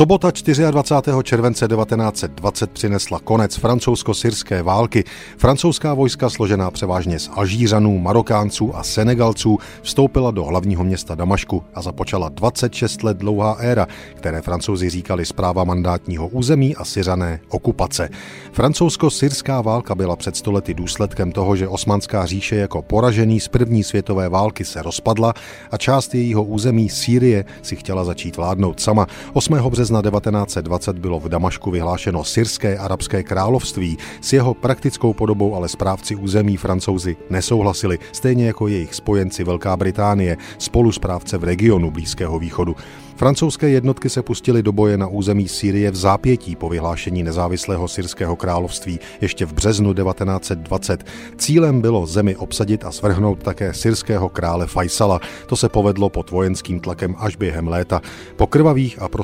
Sobota 24. července 1920 přinesla konec francouzsko-syrské války. Francouzská vojska, složená převážně z Alžířanů, Marokánců a Senegalců, vstoupila do hlavního města Damašku a započala 26 let dlouhá éra, které francouzi říkali zpráva mandátního území a syřané okupace. Francouzsko-syrská válka byla před stolety důsledkem toho, že Osmanská říše jako poražený z první světové války se rozpadla a část jejího území Sýrie si chtěla začít vládnout sama. 8 března 1920 bylo v Damašku vyhlášeno Syrské arabské království. S jeho praktickou podobou ale správci území francouzi nesouhlasili, stejně jako jejich spojenci Velká Británie, spolu správce v regionu Blízkého východu. Francouzské jednotky se pustily do boje na území Sýrie v zápětí po vyhlášení nezávislého syrského království ještě v březnu 1920. Cílem bylo zemi obsadit a svrhnout také syrského krále Faisala. To se povedlo pod vojenským tlakem až během léta. Po krvavých a pro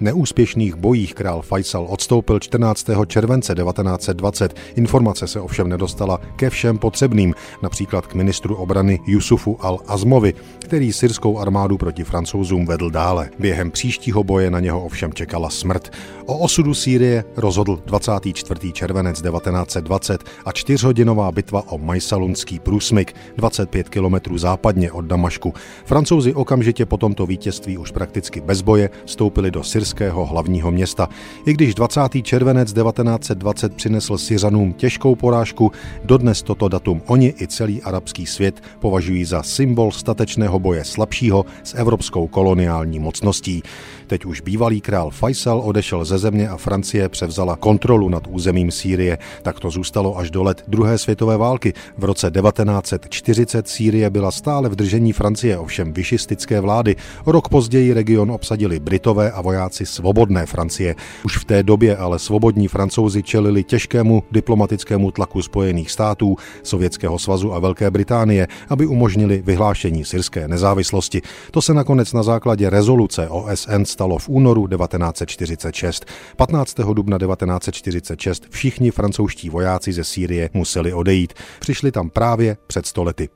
neúspěšných bojích král Faisal odstoupil 14. července 1920. Informace se ovšem nedostala ke všem potřebným, například k ministru obrany Yusufu al-Azmovi, který syrskou armádu proti francouzům vedl dále. Během příštího boje na něho ovšem čekala smrt. O osudu Sýrie rozhodl 24. červenec 1920 a čtyřhodinová bitva o Majsalunský průsmyk 25 kilometrů západně od Damašku. Francouzi okamžitě po tomto vítězství už prakticky bez boje vstoupili do syrského hlavního města. I když 20. červenec 1920 přinesl Syřanům těžkou porážku, dodnes toto datum oni i celý arabský svět považují za symbol statečného boje slabšího s evropskou koloniální mocností. Teď už bývalý král Faisal odešel ze země a Francie převzala kontrolu nad územím Sýrie. Tak to zůstalo až do let druhé světové války. V roce 1940 Sýrie byla stále v držení Francie, ovšem vyšistické vlády. Rok později region obsadili Britové a vojáci svobodné Francie. Už v té době ale svobodní francouzi čelili těžkému diplomatickému tlaku Spojených států, Sovětského svazu a Velké Británie, aby umožnili vyhlášení syrské nezávislosti. To se nakonec na základě rezoluce OSN stalo v únoru 1946. 15. dubna 1946 všichni francouzští vojáci ze Sýrie museli odejít. Přišli tam právě před stolety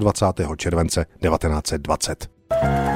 24. července 1920.